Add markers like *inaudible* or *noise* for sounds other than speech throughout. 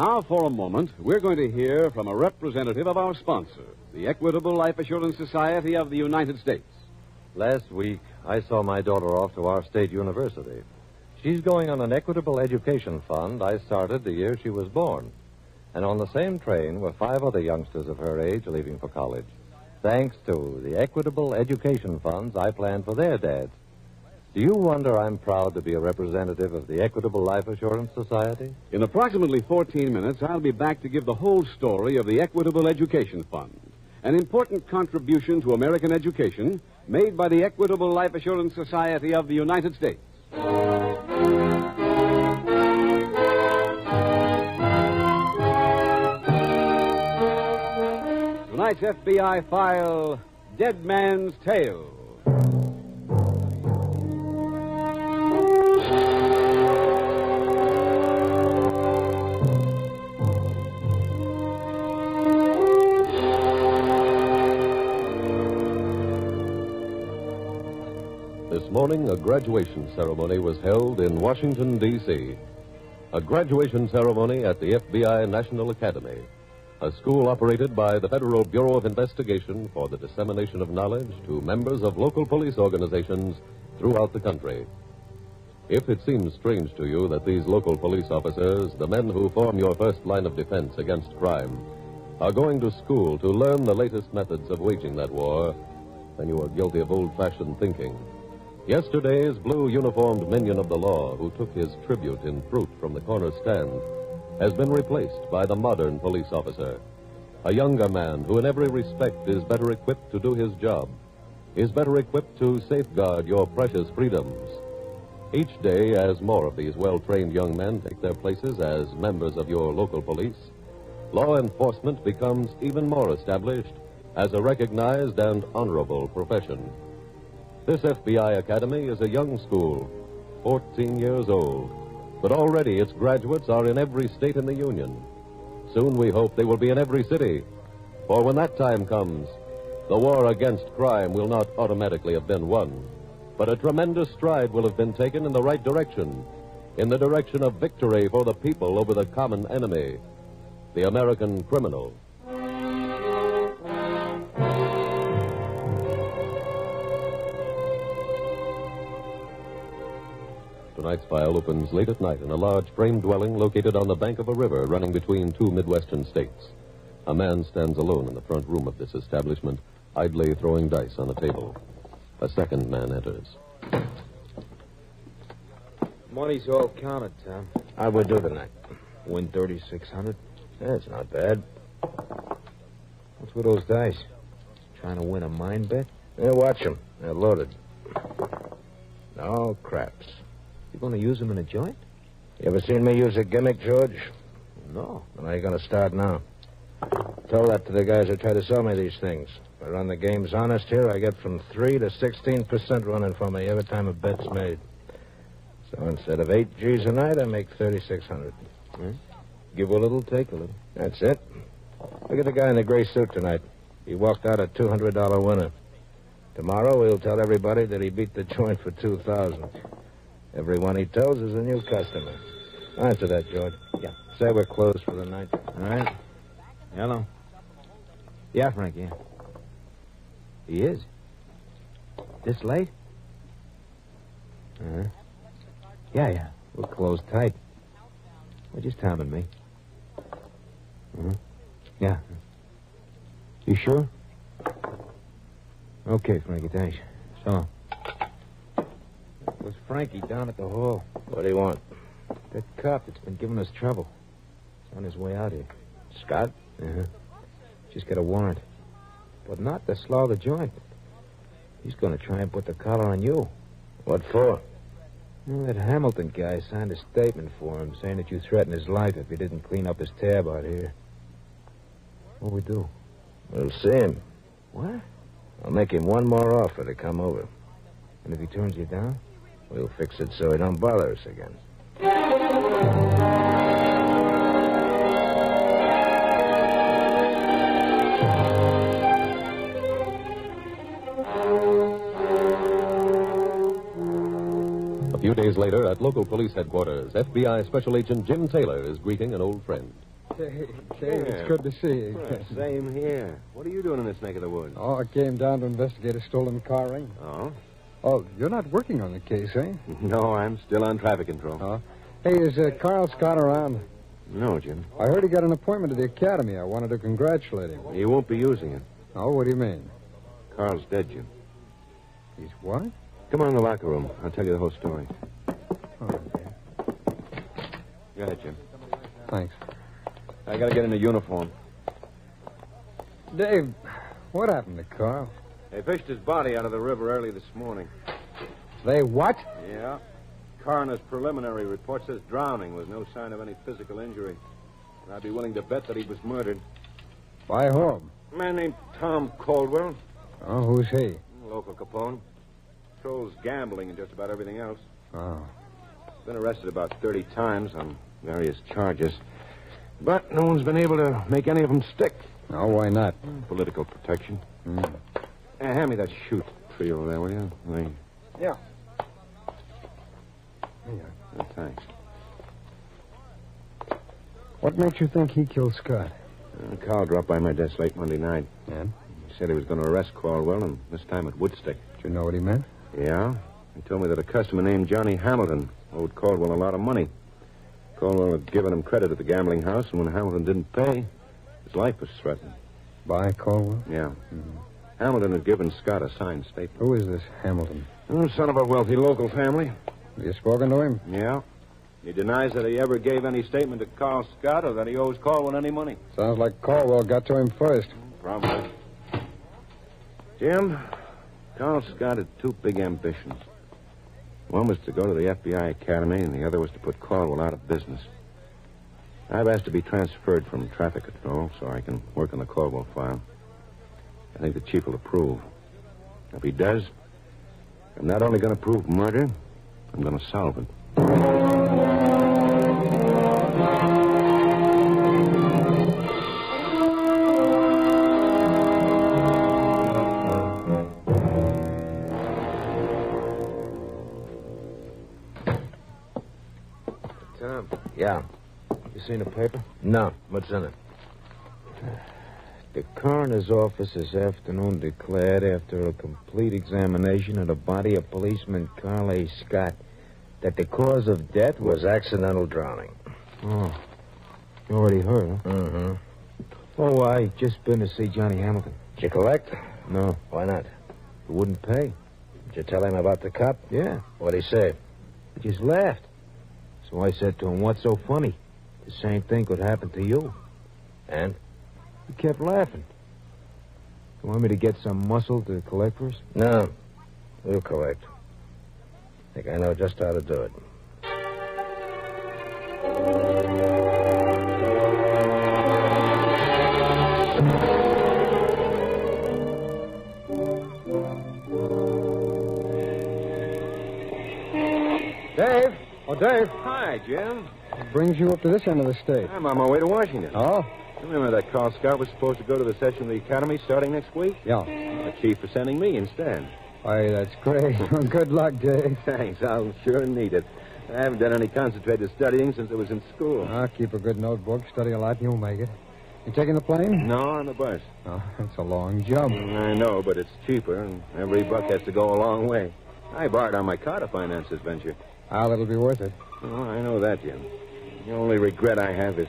Now, for a moment, we're going to hear from a representative of our sponsor, the Equitable Life Assurance Society of the United States. Last week, I saw my daughter off to our state university. She's going on an equitable education fund I started the year she was born. And on the same train were five other youngsters of her age leaving for college. Thanks to the equitable education funds I planned for their dads. Do you wonder I'm proud to be a representative of the Equitable Life Assurance Society? In approximately 14 minutes, I'll be back to give the whole story of the Equitable Education Fund, an important contribution to American education made by the Equitable Life Assurance Society of the United States. Tonight's FBI file Dead Man's Tale. Morning, a graduation ceremony was held in Washington, D.C. A graduation ceremony at the FBI National Academy, a school operated by the Federal Bureau of Investigation for the dissemination of knowledge to members of local police organizations throughout the country. If it seems strange to you that these local police officers, the men who form your first line of defense against crime, are going to school to learn the latest methods of waging that war, then you are guilty of old fashioned thinking. Yesterday's blue uniformed minion of the law, who took his tribute in fruit from the corner stand, has been replaced by the modern police officer. A younger man who, in every respect, is better equipped to do his job, is better equipped to safeguard your precious freedoms. Each day, as more of these well trained young men take their places as members of your local police, law enforcement becomes even more established as a recognized and honorable profession. This FBI Academy is a young school, 14 years old, but already its graduates are in every state in the Union. Soon we hope they will be in every city, for when that time comes, the war against crime will not automatically have been won, but a tremendous stride will have been taken in the right direction, in the direction of victory for the people over the common enemy, the American criminal. Tonight's file opens late at night in a large frame dwelling located on the bank of a river running between two Midwestern states. A man stands alone in the front room of this establishment, idly throwing dice on the table. A second man enters. Money's all counted, Tom. How'd we do tonight? Win 3600 That's not bad. What's with those dice? Trying to win a mine bet? Yeah, watch them. They're loaded. No craps. You going to use them in a joint? You ever seen me use a gimmick, George? No. Then how you going to start now? Tell that to the guys who try to sell me these things. If I run the games honest here, I get from 3 to 16% running for me every time a bet's made. So instead of 8 G's a night, I make 3600 hmm? Give a little, take a little. That's it. Look at the guy in the gray suit tonight. He walked out a $200 winner. Tomorrow, he'll tell everybody that he beat the joint for 2000 Everyone he tells is a new customer. Answer that, George. Yeah. Say we're closed for the night. All right. Hello. Yeah, Frank, yeah. He is? This late? Uh-huh. Yeah, yeah. We're closed tight. Well, just Tom and me. Uh-huh. Yeah. You sure? Okay, Frankie, thanks. So long. Was Frankie down at the hall? What do you want? That cop that's been giving us trouble. He's on his way out here. Scott? Uh-huh. Just got a warrant. but not to slow the joint. He's going to try and put the collar on you. What for? Well, that Hamilton guy signed a statement for him saying that you threatened his life if he didn't clean up his tab out here. What we do? We'll see him. What? I'll make him one more offer to come over. And if he turns you down? We'll fix it so he don't bother us again. A few days later, at local police headquarters, FBI Special Agent Jim Taylor is greeting an old friend. Hey, Dave, it's good to see you. Same here. What are you doing in this neck of the woods? Oh, I came down to investigate a stolen car ring. Oh? Oh, you're not working on the case, eh? *laughs* No, I'm still on traffic control. Oh. Hey, is uh, Carl Scott around? No, Jim. I heard he got an appointment at the academy. I wanted to congratulate him. He won't be using it. Oh, what do you mean? Carl's dead, Jim. He's what? Come on in the locker room. I'll tell you the whole story. Oh, Go ahead, Jim. thanks. I gotta get in a uniform. Dave, what happened to Carl? They fished his body out of the river early this morning. They what? Yeah. Coroner's preliminary report says drowning with no sign of any physical injury. And I'd be willing to bet that he was murdered. By whom? A man named Tom Caldwell, Oh, who's he? local Capone. Controls gambling and just about everything else. Oh. Been arrested about 30 times on various charges. But no one's been able to make any of them stick. Oh, why not? Political protection. Hmm. Uh, hand me that chute tree over there, will you? Lee? Yeah. Uh, thanks. What makes you think he killed Scott? Uh, Carl dropped by my desk late Monday night. And? He said he was going to arrest Caldwell, and this time at Woodstick. Did you know what he meant? Yeah? He told me that a customer named Johnny Hamilton owed Caldwell a lot of money. Caldwell had given him credit at the gambling house, and when Hamilton didn't pay, his life was threatened. By Caldwell? Yeah. Hamilton had given Scott a signed statement. Who is this Hamilton? Oh, son of a wealthy local family. Have you spoken to him? Yeah. He denies that he ever gave any statement to Carl Scott or that he owes Caldwell any money. Sounds like Caldwell got to him first. Probably. Jim, Carl Scott had two big ambitions. One was to go to the FBI Academy, and the other was to put Caldwell out of business. I've asked to be transferred from traffic control so I can work on the Caldwell file. I think the chief will approve. If he does, I'm not only going to prove murder, I'm going to solve it. Tom, Yeah. you seen the paper? No. What's in it? The coroner's office this afternoon declared, after a complete examination of the body of policeman Carl A. Scott, that the cause of death was. Accidental drowning. Oh. You already heard, huh? Mm-hmm. Oh, I just been to see Johnny Hamilton. Did you collect? No, Why not? he wouldn't pay. Did you tell him about the cop? Yeah, What'd he say? he just laughed. So I said to him, What's so funny? The same thing could happen to you. And? He kept laughing. You want me to get some muscle to collect for us? No. We'll collect. Think I know just how to do it. Dave? Oh, Dave. Hi, Jim. What brings you up to this end of the state? I'm on my way to Washington. Oh? Remember that Carl Scott was supposed to go to the session of the Academy starting next week? Yeah. The chief is sending me instead. Why, that's great. *laughs* Good luck, Dave. Thanks. I'll sure need it. I haven't done any concentrated studying since I was in school. I'll keep a good notebook, study a lot, and you'll make it. You taking the plane? No, on the bus. Oh, *laughs* that's a long jump. I know, but it's cheaper, and every buck has to go a long way. I borrowed on my car to finance this venture. Ah, it'll be worth it. Oh, I know that, Jim. The only regret I have is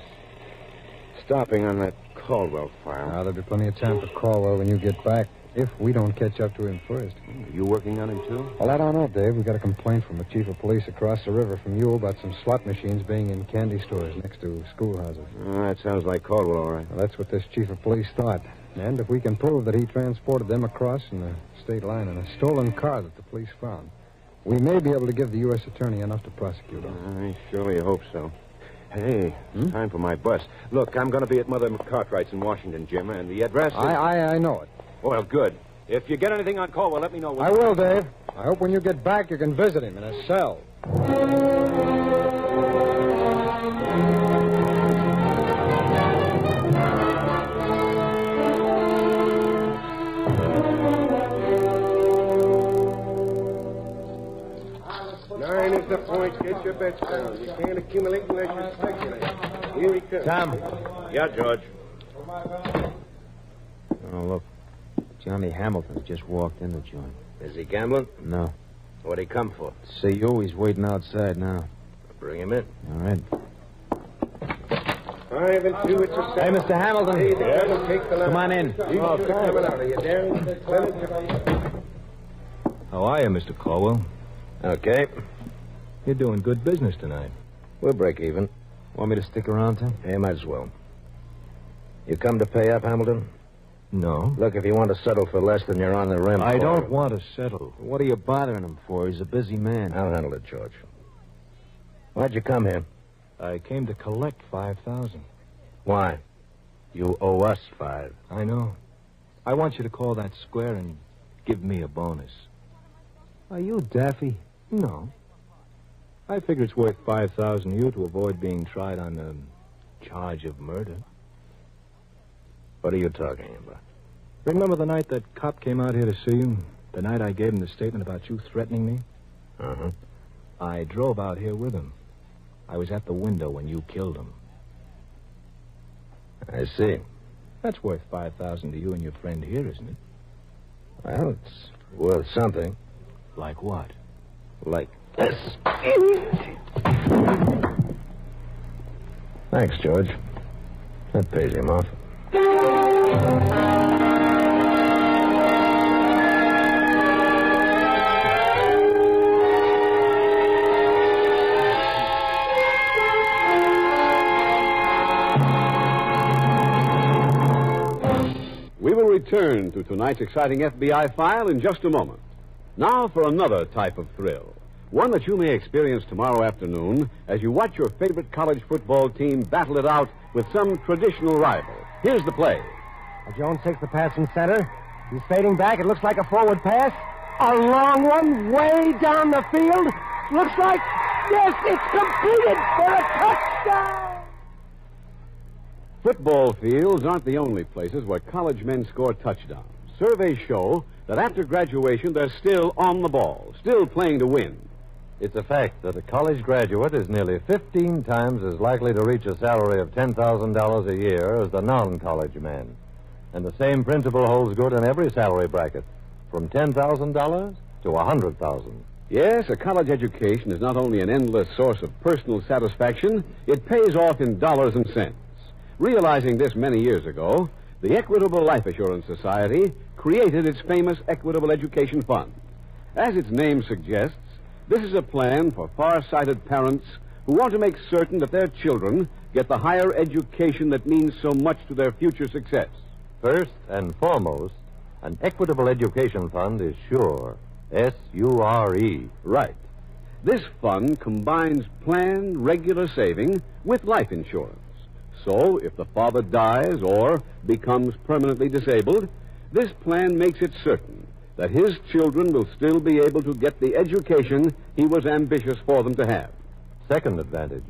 stopping on that Caldwell file. Ah, there'll be plenty of time for Caldwell when you get back. If we don't catch up to him first. Are you working on him, too? Well, I don't know, Dave. We got a complaint from the chief of police across the river from you about some slot machines being in candy stores next to schoolhouses. Oh, that sounds like Caldwell, all right. Well, that's what this chief of police thought. And if we can prove that he transported them across in the state line in a stolen car that the police found, we may be able to give the U.S. attorney enough to prosecute him. I surely hope so. Hey, it's time for my bus. Look, I'm going to be at Mother Cartwright's in Washington, Jim, and the address is... I, I, I know it. Well, good. If you get anything on Caldwell, let me know. I will, Dave. I hope when you get back, you can visit him in a cell. Get your bets down. You can't accumulate unless you speculate. Here he comes. Tom. Yeah, George. Oh, my God. Oh, look. Johnny Hamilton just walked in the joint. Is he gambling? No. What'd he come for? See you. He's waiting outside now. Bring him in. All right. Five and two, it's a Hey, seven. Mr. Hamilton. Hey, the guy take the Come on in. You oh, coming out. Are you down? How are you, Mr. Caldwell? Okay. You're doing good business tonight. We'll break even. Want me to stick around, Tom? Yeah, might as well. You come to pay up, Hamilton? No. Look, if you want to settle for less than you're on the rim I for- don't want to settle. What are you bothering him for? He's a busy man. I'll handle it, George. Why'd you come here? I came to collect 5000 Why? You owe us five. I know. I want you to call that square and give me a bonus. Are you daffy? No. I figure it's worth 5000 to you to avoid being tried on a charge of murder. What are you talking about? Remember the night that cop came out here to see you? The night I gave him the statement about you threatening me? Uh-huh. I drove out here with him. I was at the window when you killed him. I see. That's worth 5000 to you and your friend here, isn't it? Well, it's worth something. Like what? Like. Thanks, George. That pays him off. We will return to tonight's exciting FBI file in just a moment. Now for another type of thrill. One that you may experience tomorrow afternoon as you watch your favorite college football team battle it out with some traditional rival. Here's the play. Jones takes the pass from center. He's fading back. It looks like a forward pass. A long one, way down the field. Looks like, yes, it's completed for a touchdown. Football fields aren't the only places where college men score touchdowns. Surveys show that after graduation, they're still on the ball, still playing to win. It's a fact that a college graduate is nearly 15 times as likely to reach a salary of $10,000 a year as the non college man. And the same principle holds good in every salary bracket from $10,000 to 100,000. Yes, a college education is not only an endless source of personal satisfaction, it pays off in dollars and cents. Realizing this many years ago, the Equitable Life Assurance Society created its famous Equitable Education Fund. As its name suggests, this is a plan for far-sighted parents who want to make certain that their children get the higher education that means so much to their future success. First and foremost, an equitable education fund is sure. S U R E. Right. This fund combines planned regular saving with life insurance. So, if the father dies or becomes permanently disabled, this plan makes it certain that his children will still be able to get the education he was ambitious for them to have. Second advantage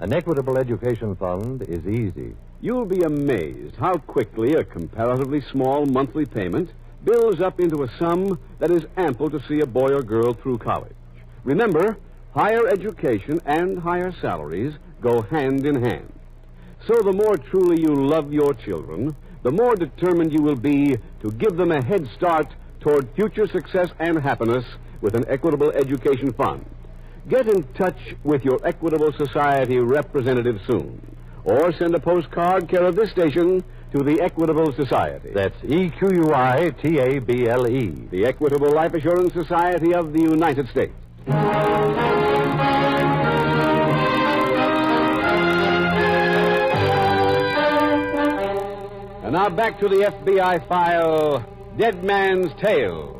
an equitable education fund is easy. You'll be amazed how quickly a comparatively small monthly payment builds up into a sum that is ample to see a boy or girl through college. Remember, higher education and higher salaries go hand in hand. So the more truly you love your children, the more determined you will be to give them a head start toward future success and happiness with an Equitable Education Fund. Get in touch with your Equitable Society representative soon. or send a postcard care of this station to the Equitable Society. That's E Q U I T A B L E. The Equitable Life Assurance Society of the United States. And now back to the FBI file Dead Man's Tale.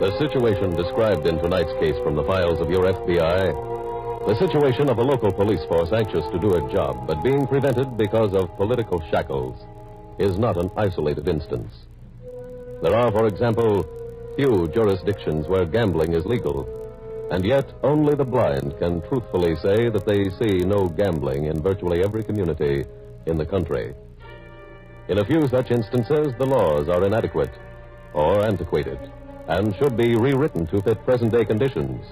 The situation described in tonight's case from the files of your FBI. The situation of a local police force anxious to do a job, but being prevented because of political shackles, is not an isolated instance. There are, for example, few jurisdictions where gambling is legal, and yet only the blind can truthfully say that they see no gambling in virtually every community in the country. In a few such instances, the laws are inadequate or antiquated and should be rewritten to fit present day conditions.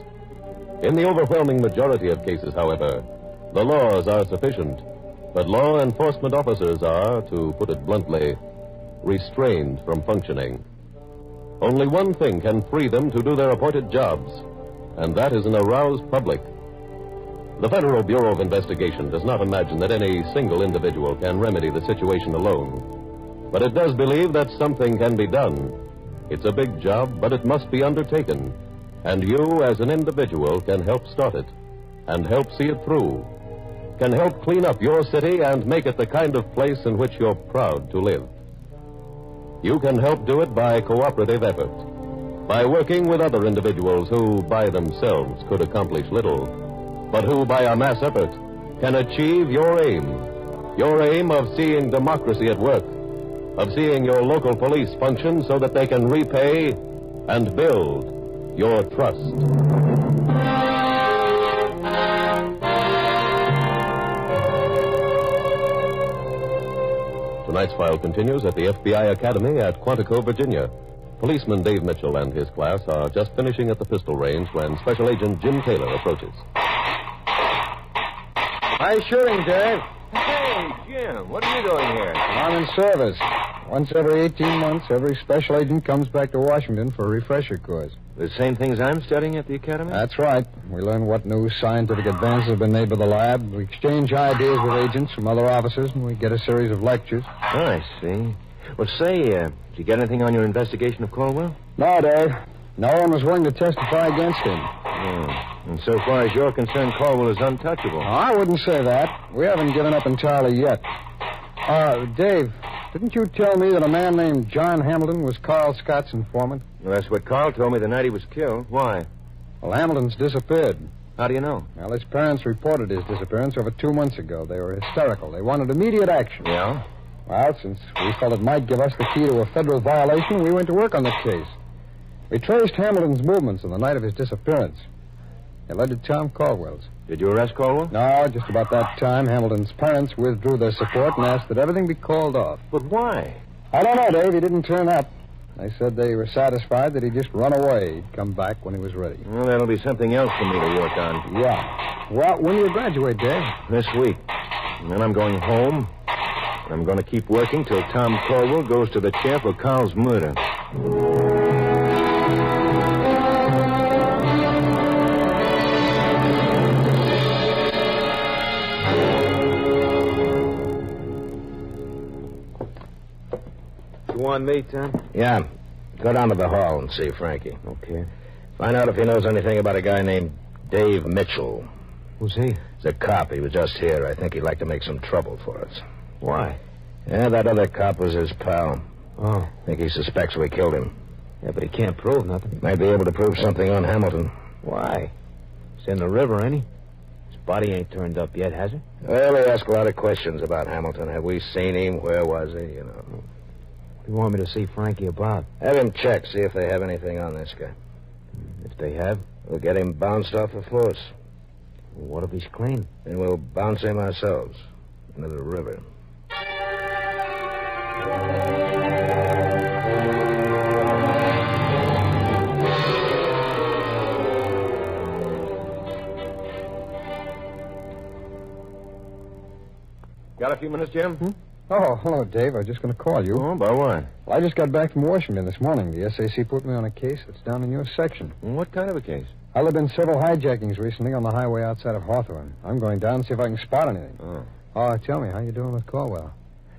In the overwhelming majority of cases, however, the laws are sufficient, but law enforcement officers are, to put it bluntly, restrained from functioning. Only one thing can free them to do their appointed jobs, and that is an aroused public. The Federal Bureau of Investigation does not imagine that any single individual can remedy the situation alone, but it does believe that something can be done. It's a big job, but it must be undertaken, and you, as an individual, can help start it and help see it through can help clean up your city and make it the kind of place in which you're proud to live. You can help do it by cooperative effort, by working with other individuals who, by themselves, could accomplish little, but who, by a mass effort, can achieve your aim. Your aim of seeing democracy at work, of seeing your local police function so that they can repay and build your trust. Tonight's file continues at the FBI Academy at Quantico, Virginia. Policeman Dave Mitchell and his class are just finishing at the pistol range when Special Agent Jim Taylor approaches. High shooting, Dave. Hey, Jim, what are you doing here? I'm in service. Once every 18 months, every special agent comes back to Washington for a refresher course. The same things I'm studying at the academy? That's right. We learn what new scientific advances have been made by the lab. We exchange ideas with agents from other offices, and we get a series of lectures. Oh, I see. Well, say, uh, did you get anything on your investigation of Caldwell? No, Dave. No one was willing to testify against him. Yeah. And so far as you're concerned, Caldwell is untouchable. Oh, I wouldn't say that. We haven't given up entirely yet. Uh, Dave, didn't you tell me that a man named John Hamilton was Carl Scott's informant? Well, that's what Carl told me the night he was killed. Why? Well, Hamilton's disappeared. How do you know? Well, his parents reported his disappearance over two months ago. They were hysterical. They wanted immediate action. Yeah? Well, since we felt it might give us the key to a federal violation, we went to work on the case. We traced Hamilton's movements on the night of his disappearance. It led to Tom Caldwell's. Did you arrest Caldwell? No, just about that time, Hamilton's parents withdrew their support and asked that everything be called off. But why? I don't know, Dave. He didn't turn up. They said they were satisfied that he'd just run away. He'd come back when he was ready. Well, that'll be something else for me to work on. Yeah. Well, when do you graduate, Dave? This week. And then I'm going home. I'm going to keep working till Tom Caldwell goes to the chair for Carl's murder. Want me, Tom? Yeah. Go down to the hall and see Frankie. Okay. Find out if he knows anything about a guy named Dave Mitchell. Who's he? He's a cop. He was just here. I think he'd like to make some trouble for us. Why? Yeah, that other cop was his pal. Oh. I think he suspects we killed him. Yeah, but he can't prove nothing. Might be able to prove something on Hamilton. Why? He's in the river, ain't he? His body ain't turned up yet, has it? Well, they ask a lot of questions about Hamilton. Have we seen him? Where was he? You know. What do you want me to see Frankie about? Have him check, see if they have anything on this guy. If they have, We'll get him bounced off the force. what if he's clean? Then we'll bounce him ourselves into the river. Got a few minutes, Jim? Hmm? Oh, hello, Dave. I was just going to call you. Oh, about what? Well, I just got back from Washington this morning. The SAC put me on a case that's down in your section. Mm, what kind of a case? Well, there have been several hijackings recently on the highway outside of Hawthorne. I'm going down to see if I can spot anything. Oh. Oh, tell me, how you doing with Caldwell?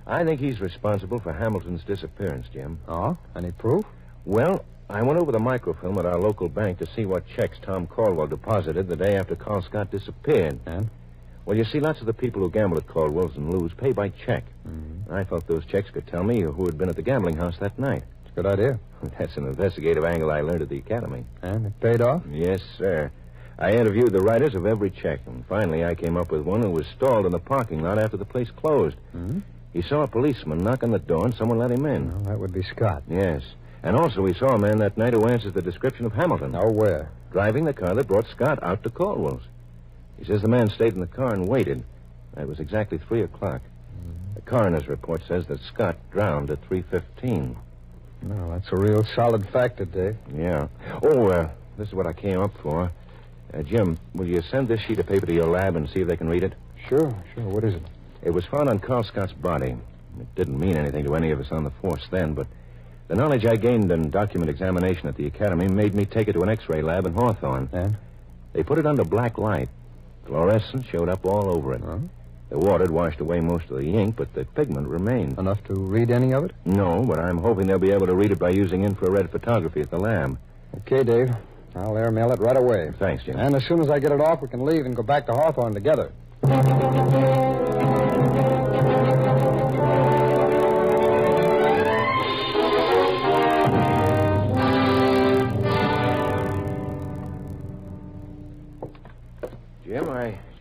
I think he's responsible for Hamilton's disappearance, Jim. Oh? Any proof? Well, I went over the microfilm at our local bank to see what checks Tom Caldwell deposited the day after Carl Scott disappeared. And? Well, you see, lots of the people who gamble at Caldwell's and lose pay by check. Mm-hmm. I thought those checks could tell me who had been at the gambling house that night. It's a good idea. *laughs* That's an investigative angle I learned at the academy. And it paid off? Yes, sir. I interviewed the writers of every check, and finally I came up with one who was stalled in the parking lot after the place closed. Mm-hmm. He saw a policeman knock on the door, and someone let him in. Well, that would be Scott. Yes. And also, he saw a man that night who answers the description of Hamilton. Now, where? Driving the car that brought Scott out to Caldwell's. He says the man stayed in the car and waited. It was exactly 3 o'clock. The coroner's report says that Scott drowned at 3.15. No, that's a real solid factor, Dave. Yeah. Oh, uh, this is what I came up for. Uh, Jim, will you send this sheet of paper to your lab and see if they can read it? Sure, sure. What is it? It was found on Carl Scott's body. It didn't mean anything to any of us on the force then, but the knowledge I gained in document examination at the academy made me take it to an X-ray lab in Hawthorne. And? They put it under black light. Fluorescence showed up all over it. Huh? The water had washed away most of the ink, but the pigment remained. Enough to read any of it? No, but I'm hoping they'll be able to read it by using infrared photography at the lab. Okay, Dave. I'll airmail it right away. Thanks, Jim. And as soon as I get it off, we can leave and go back to Hawthorne together.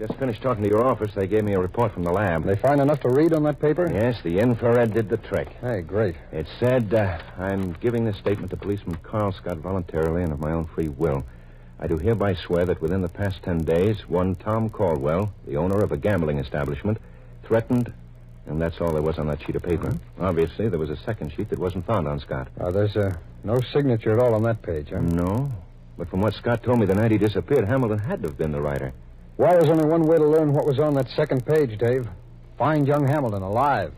Just finished talking to your office. They gave me a report from the lab. They find enough to read on that paper? Yes, the infrared did the trick. Hey, great. It said, uh, I'm giving this statement to policeman Carl Scott voluntarily and of my own free will. I do hereby swear that within the past ten days, one Tom Caldwell, the owner of a gambling establishment, threatened, and that's all there was on that sheet of paper. Obviously, there was a second sheet that wasn't found on Scott. Uh, there's uh, no signature at all on that page, huh? No, but from what Scott told me the night he disappeared, Hamilton had to have been the writer. Well, there's only one way to learn what was on that second page, Dave. Find young Hamilton alive.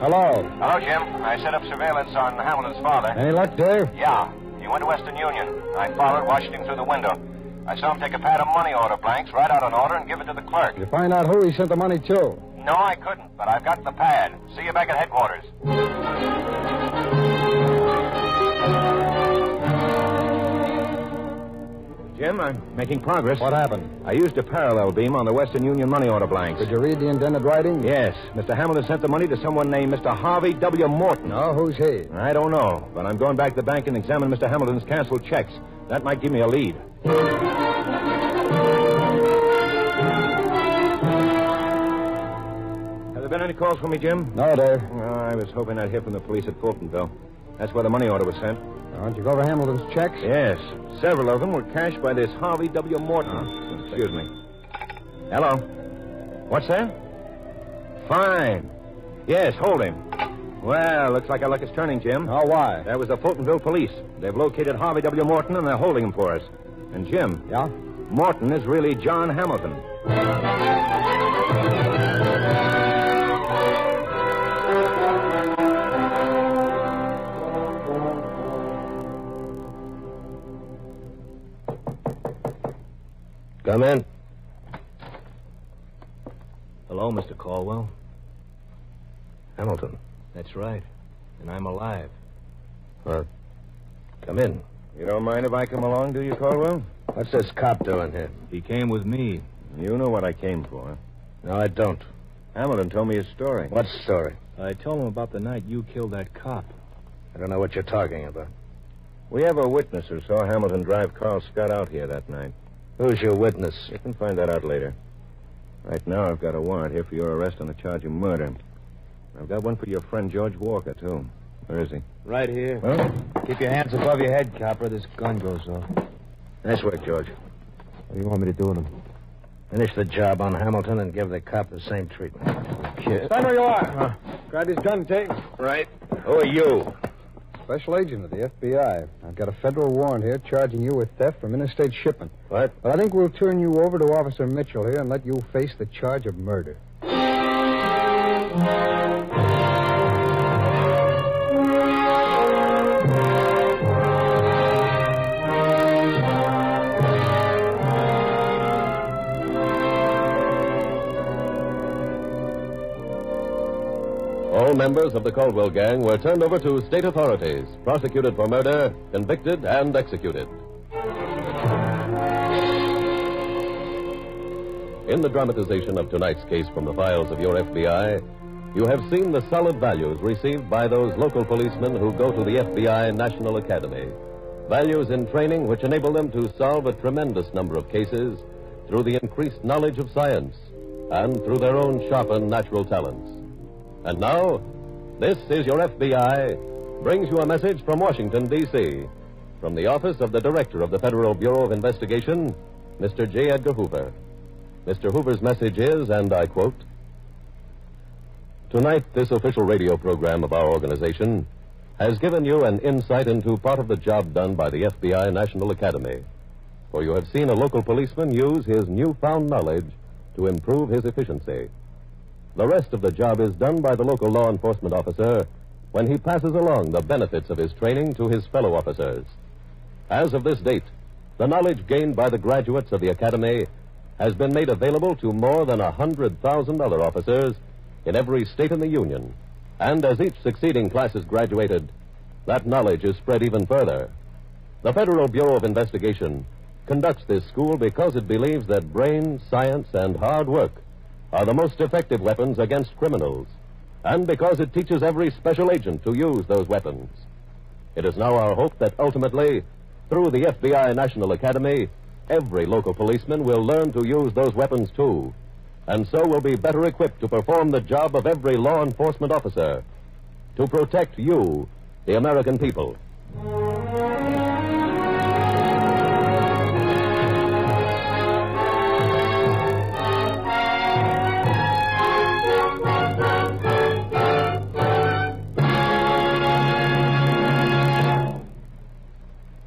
Hello. Hello, Jim. I set up surveillance on Hamilton's father. Any luck, Dave? Yeah. He went to Western Union. I followed, watched him through the window. I saw him take a pad of money order blanks, write out an order, and give it to the clerk. You find out who he sent the money to. No, I couldn't, but I've got the pad. See you back at headquarters. Jim, I'm making progress. What happened? I used a parallel beam on the Western Union money order blanks. Did you read the indented writing? Yes. Mr. Hamilton sent the money to someone named Mr. Harvey W. Morton. No, who's he? I don't know, but I'm going back to the bank and examine Mr. Hamilton's canceled checks. That might give me a lead. Have there been any calls for me, Jim? No, Dave. I was hoping I'd hear from the police at Fultonville. That's where the money order was sent. Did you go over Hamilton's checks? Yes. Several of them were cashed by this Harvey W. Morton. Ah, Excuse me. Hello. What's that? Fine. Yes, hold him. Well, looks like our luck is turning, Jim. Oh, why? That was the Fultonville police. They've located Harvey W. Morton, and they're holding him for us. And, Jim, Yeah? Morton is really John Hamilton. Come in. Hello, Mr. Caldwell. Hamilton. That's right. And I'm alive. Uh, come in. You don't mind if I come along, do you, Caldwell? What's this cop doing here? He came with me. You know what I came for. No, I don't. Hamilton told me his story. What story? I told him about the night you killed that cop. I don't know what you're talking about. We have a witness who saw Hamilton drive Carl Scott out here that night. Who's your witness? You can find that out later. Right now, I've got a warrant here for your arrest on the charge of murder. I've got one for your friend George Walker, too. Where is he? Right here. Huh? Keep your hands above your head, copper. This gun goes off. Nice work, George. What do you want me to do with him? Finish the job on Hamilton and give the cop the same treatment. Kid. Stand where you are. Grab his gun, Tate. Right. Who are you? Special agent of the FBI. I've got a federal warrant here charging you with theft from interstate shipment. What? But I think we'll turn you over to Officer Mitchell here and let you face the charge of murder. Members of the Caldwell gang were turned over to state authorities, prosecuted for murder, convicted, and executed. In the dramatization of tonight's case from the files of your FBI, you have seen the solid values received by those local policemen who go to the FBI National Academy. Values in training which enable them to solve a tremendous number of cases through the increased knowledge of science and through their own sharpened natural talents. And now, this is your FBI brings you a message from Washington, D.C., from the office of the Director of the Federal Bureau of Investigation, Mr. J. Edgar Hoover. Mr. Hoover's message is, and I quote Tonight, this official radio program of our organization has given you an insight into part of the job done by the FBI National Academy. For you have seen a local policeman use his newfound knowledge to improve his efficiency. The rest of the job is done by the local law enforcement officer when he passes along the benefits of his training to his fellow officers. As of this date, the knowledge gained by the graduates of the Academy has been made available to more than a hundred thousand other officers in every state in the Union. And as each succeeding class is graduated, that knowledge is spread even further. The Federal Bureau of Investigation conducts this school because it believes that brain, science, and hard work are the most effective weapons against criminals, and because it teaches every special agent to use those weapons. It is now our hope that ultimately, through the FBI National Academy, every local policeman will learn to use those weapons too, and so will be better equipped to perform the job of every law enforcement officer to protect you, the American people.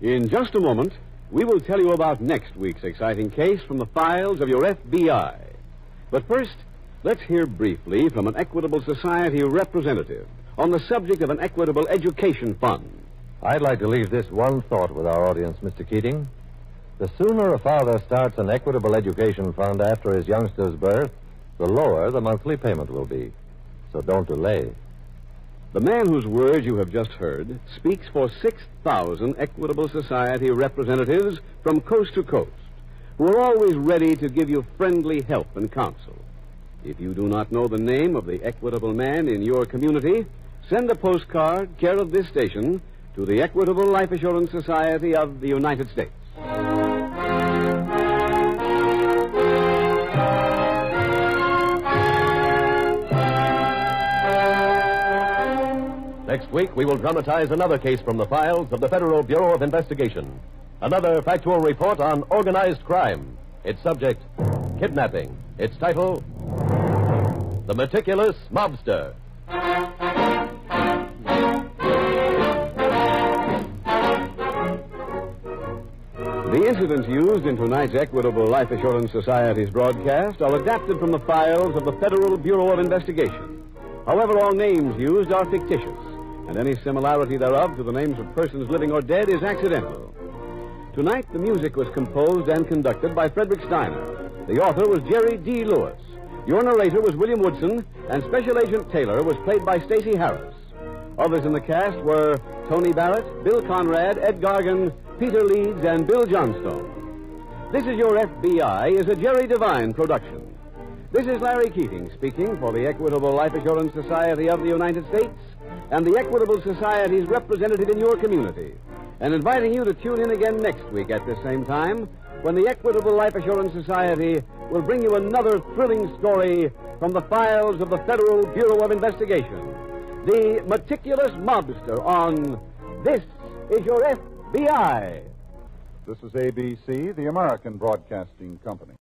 In just a moment, we will tell you about next week's exciting case from the files of your FBI. But first, let's hear briefly from an Equitable Society representative on the subject of an Equitable Education Fund. I'd like to leave this one thought with our audience, Mr. Keating. The sooner a father starts an equitable education fund after his youngster's birth, the lower the monthly payment will be. So don't delay. The man whose words you have just heard speaks for 6,000 Equitable Society representatives from coast to coast who are always ready to give you friendly help and counsel. If you do not know the name of the equitable man in your community, send a postcard, care of this station, to the Equitable Life Assurance Society of the United States. Next week, we will dramatize another case from the files of the Federal Bureau of Investigation. Another factual report on organized crime. Its subject, kidnapping. Its title, The Meticulous Mobster. The incidents used in tonight's Equitable Life Assurance Society's broadcast are adapted from the files of the Federal Bureau of Investigation. However, all names used are fictitious, and any similarity thereof to the names of persons living or dead is accidental. Tonight, the music was composed and conducted by Frederick Steiner. The author was Jerry D. Lewis. Your narrator was William Woodson, and Special Agent Taylor was played by Stacy Harris. Others in the cast were Tony Barrett, Bill Conrad, Ed Gargan, Peter Leeds, and Bill Johnstone. This is Your FBI is a Jerry Devine production. This is Larry Keating speaking for the Equitable Life Assurance Society of the United States and the Equitable Society's representative in your community, and inviting you to tune in again next week at this same time when the Equitable Life Assurance Society will bring you another thrilling story from the files of the Federal Bureau of Investigation. The Meticulous Mobster on This is Your FBI. This is ABC, the American Broadcasting Company.